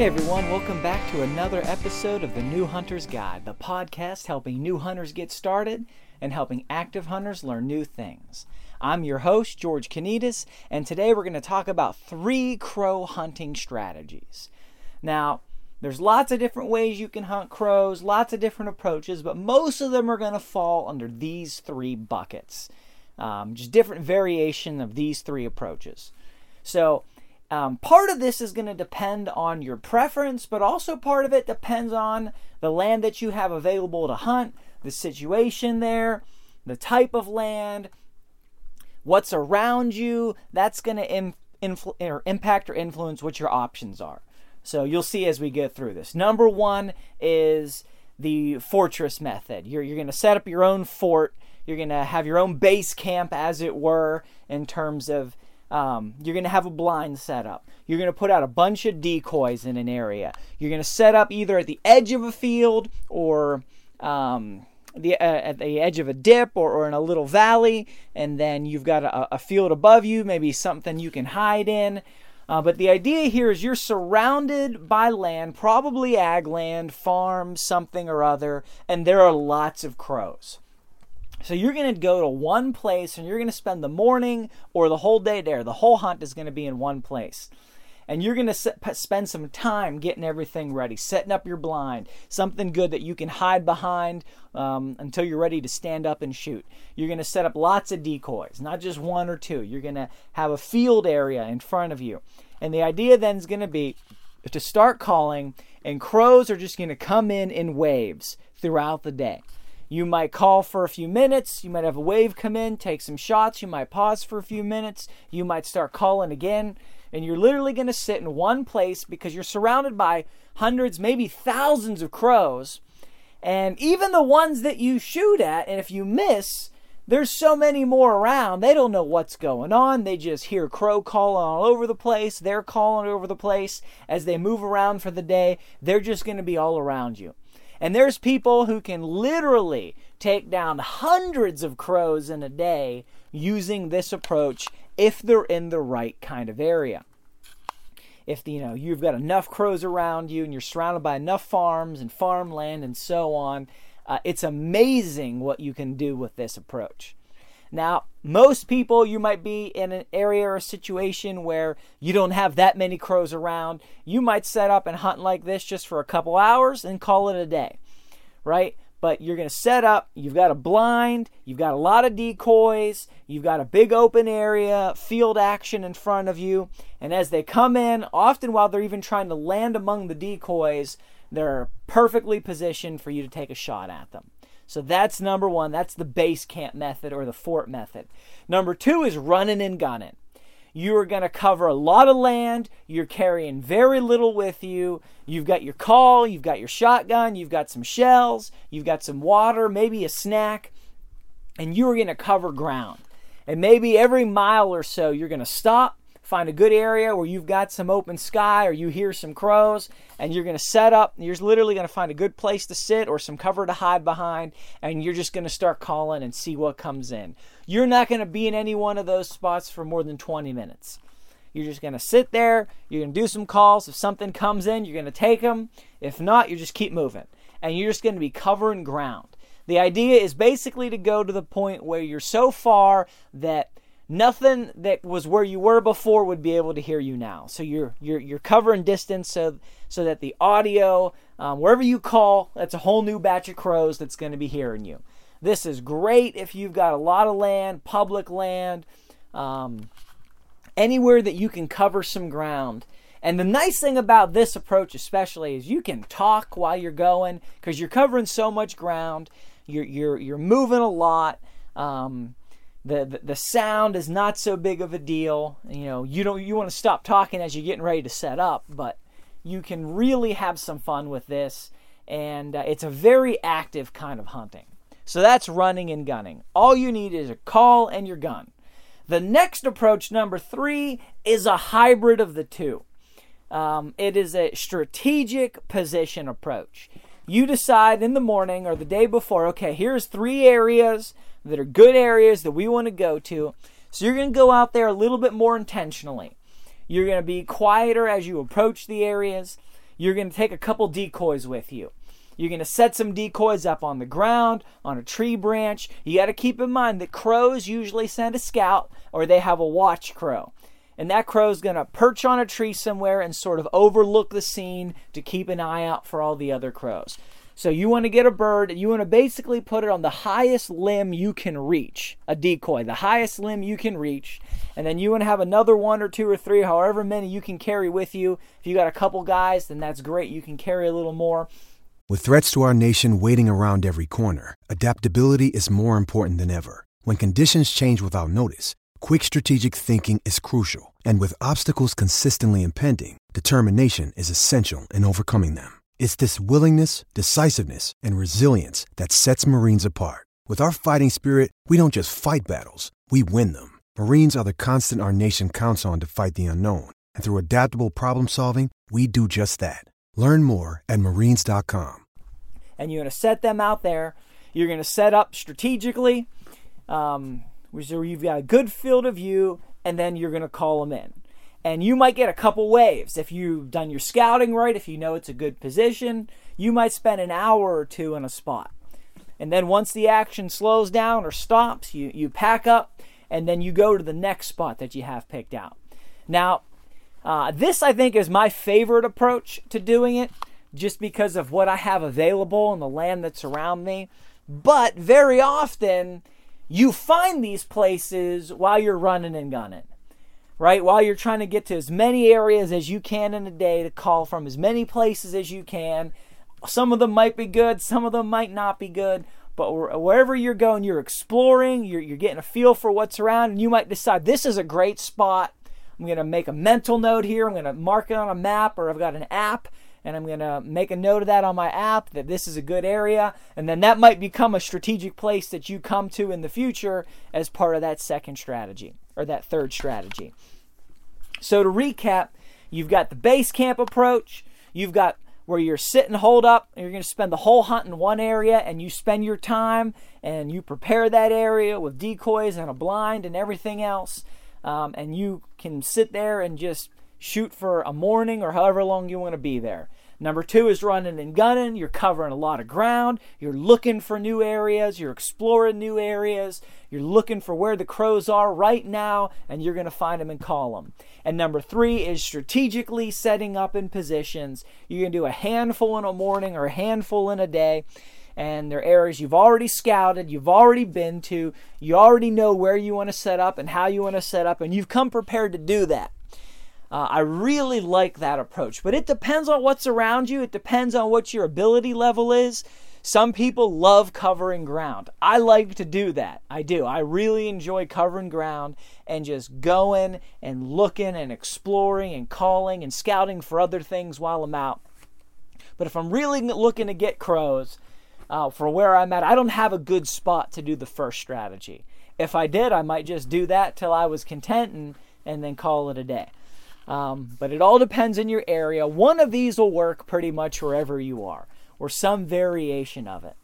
Hey everyone, welcome back to another episode of the New Hunter's Guide, the podcast helping new hunters get started and helping active hunters learn new things. I'm your host, George Kanitas, and today we're going to talk about three crow hunting strategies. Now, there's lots of different ways you can hunt crows, lots of different approaches, but most of them are going to fall under these three buckets. Um, just different variation of these three approaches. So, um, part of this is going to depend on your preference, but also part of it depends on the land that you have available to hunt, the situation there, the type of land, what's around you. That's going to impact or influence what your options are. So you'll see as we get through this. Number one is the fortress method. You're, you're going to set up your own fort. You're going to have your own base camp, as it were, in terms of um, you're going to have a blind setup. You're going to put out a bunch of decoys in an area. You're going to set up either at the edge of a field or um, the, uh, at the edge of a dip or, or in a little valley, and then you've got a, a field above you, maybe something you can hide in. Uh, but the idea here is you're surrounded by land, probably ag land, farm, something or other, and there are lots of crows. So you're going to go to one place and you're going to spend the morning or the whole day there. The whole hunt is going to be in one place. And you're going to spend some time getting everything ready, setting up your blind, something good that you can hide behind um, until you're ready to stand up and shoot. You're going to set up lots of decoys, not just one or two. You're going to have a field area in front of you. And the idea then is going to be to start calling, and crows are just going to come in in waves throughout the day. You might call for a few minutes. You might have a wave come in, take some shots. You might pause for a few minutes. You might start calling again. And you're literally going to sit in one place because you're surrounded by hundreds, maybe thousands of crows. And even the ones that you shoot at, and if you miss, there's so many more around. They don't know what's going on. They just hear crow calling all over the place. They're calling over the place as they move around for the day. They're just going to be all around you. And there's people who can literally take down hundreds of crows in a day using this approach if they're in the right kind of area. If you know you've got enough crows around you and you're surrounded by enough farms and farmland and so on, uh, it's amazing what you can do with this approach. Now, most people, you might be in an area or situation where you don't have that many crows around. You might set up and hunt like this just for a couple hours and call it a day, right? But you're going to set up, you've got a blind, you've got a lot of decoys, you've got a big open area, field action in front of you. And as they come in, often while they're even trying to land among the decoys, they're perfectly positioned for you to take a shot at them. So that's number one. That's the base camp method or the fort method. Number two is running and gunning. you are going to cover a lot of land. You're carrying very little with you. You've got your call, you've got your shotgun, you've got some shells, you've got some water, maybe a snack, and you are going to cover ground. And maybe every mile or so, you're going to stop, find a good area where you've got some open sky or you hear some crows, and you're going to set up. You're literally going to find a good place to sit or some cover to hide behind, and you're just going to start calling and see what comes in. You're not going to be in any one of those spots for more than 20 minutes. You're just going to sit there, you're going to do some calls. If something comes in, you're going to take them. If not, you just keep moving. And you're just going to be covering ground. The idea is basically to go to the point where you're so far that nothing that was where you were before would be able to hear you now. So you're you're you're covering distance so so that the audio um, wherever you call, that's a whole new batch of crows that's going to be hearing you. This is great if you've got a lot of land, public land, um, anywhere that you can cover some ground. And the nice thing about this approach, especially, is you can talk while you're going because you're covering so much ground. You're you're you're moving a lot. Um, the, the the sound is not so big of a deal. You know, you don't you want to stop talking as you're getting ready to set up, but you can really have some fun with this, and uh, it's a very active kind of hunting. So that's running and gunning. All you need is a call and your gun. The next approach, number three, is a hybrid of the two. Um, it is a strategic position approach. You decide in the morning or the day before, okay, here's three areas that are good areas that we want to go to. So you're going to go out there a little bit more intentionally. You're going to be quieter as you approach the areas. You're going to take a couple decoys with you. You're going to set some decoys up on the ground, on a tree branch. You got to keep in mind that crows usually send a scout or they have a watch crow. And that crow is going to perch on a tree somewhere and sort of overlook the scene to keep an eye out for all the other crows. So you want to get a bird, you want to basically put it on the highest limb you can reach, a decoy, the highest limb you can reach. And then you want to have another one or two or three, however many you can carry with you. If you got a couple guys, then that's great. You can carry a little more. With threats to our nation waiting around every corner, adaptability is more important than ever. When conditions change without notice, quick strategic thinking is crucial. And with obstacles consistently impending, determination is essential in overcoming them. It's this willingness, decisiveness, and resilience that sets Marines apart. With our fighting spirit, we don't just fight battles, we win them. Marines are the constant our nation counts on to fight the unknown. And through adaptable problem solving, we do just that. Learn more at marines.com. And you're going to set them out there. You're going to set up strategically, um, where you've got a good field of view, and then you're going to call them in. And you might get a couple waves. If you've done your scouting right, if you know it's a good position, you might spend an hour or two in a spot. And then once the action slows down or stops, you, you pack up and then you go to the next spot that you have picked out. Now, uh, this, I think, is my favorite approach to doing it just because of what I have available and the land that's around me. But very often, you find these places while you're running and gunning, right? While you're trying to get to as many areas as you can in a day to call from as many places as you can. Some of them might be good, some of them might not be good. But wherever you're going, you're exploring, you're, you're getting a feel for what's around, and you might decide this is a great spot I'm going to make a mental note here. I'm going to mark it on a map or I've got an app and I'm going to make a note of that on my app that this is a good area. And then that might become a strategic place that you come to in the future as part of that second strategy or that third strategy. So to recap, you've got the base camp approach, you've got where you're sitting hold up. And you're going to spend the whole hunt in one area and you spend your time and you prepare that area with decoys and a blind and everything else. Um, and you can sit there and just shoot for a morning or however long you want to be there. Number two is running and gunning. You're covering a lot of ground. You're looking for new areas. You're exploring new areas. You're looking for where the crows are right now, and you're going to find them and call them. And number three is strategically setting up in positions. Going to do a handful in a morning or a handful in a day and they're areas you've already scouted, you've already been to, you already know where you want to set up and how you want to set up, and you've come prepared to do that. Uh, I really like that approach, but it depends on what's around you. It depends on what your ability level is. Some people love covering ground. I like to do that. I do. I really enjoy covering ground and just going and looking and exploring and calling and scouting for other things while I'm out. But if I'm really looking to get crows uh, for where I'm at, I don't have a good spot to do the first strategy. If I did, I might just do that till I was content and, and then call it a day. Um, but it all depends in your area. One of these will work pretty much wherever you are or some variation of it.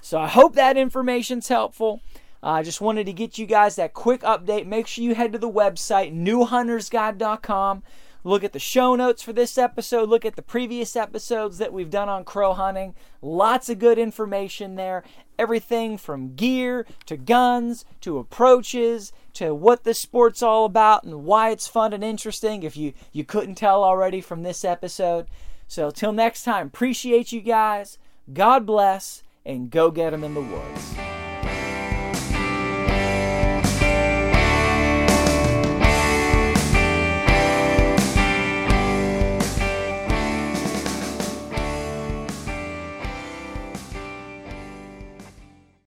So I hope that information's helpful. I uh, just wanted to get you guys that quick update. Make sure you head to the website, newhuntersguide.com. Look at the show notes for this episode. Look at the previous episodes that we've done on crow hunting. Lots of good information there. Everything from gear to guns to approaches to what this sport's all about and why it's fun and interesting if you, you couldn't tell already from this episode. So, till next time, appreciate you guys. God bless, and go get them in the woods.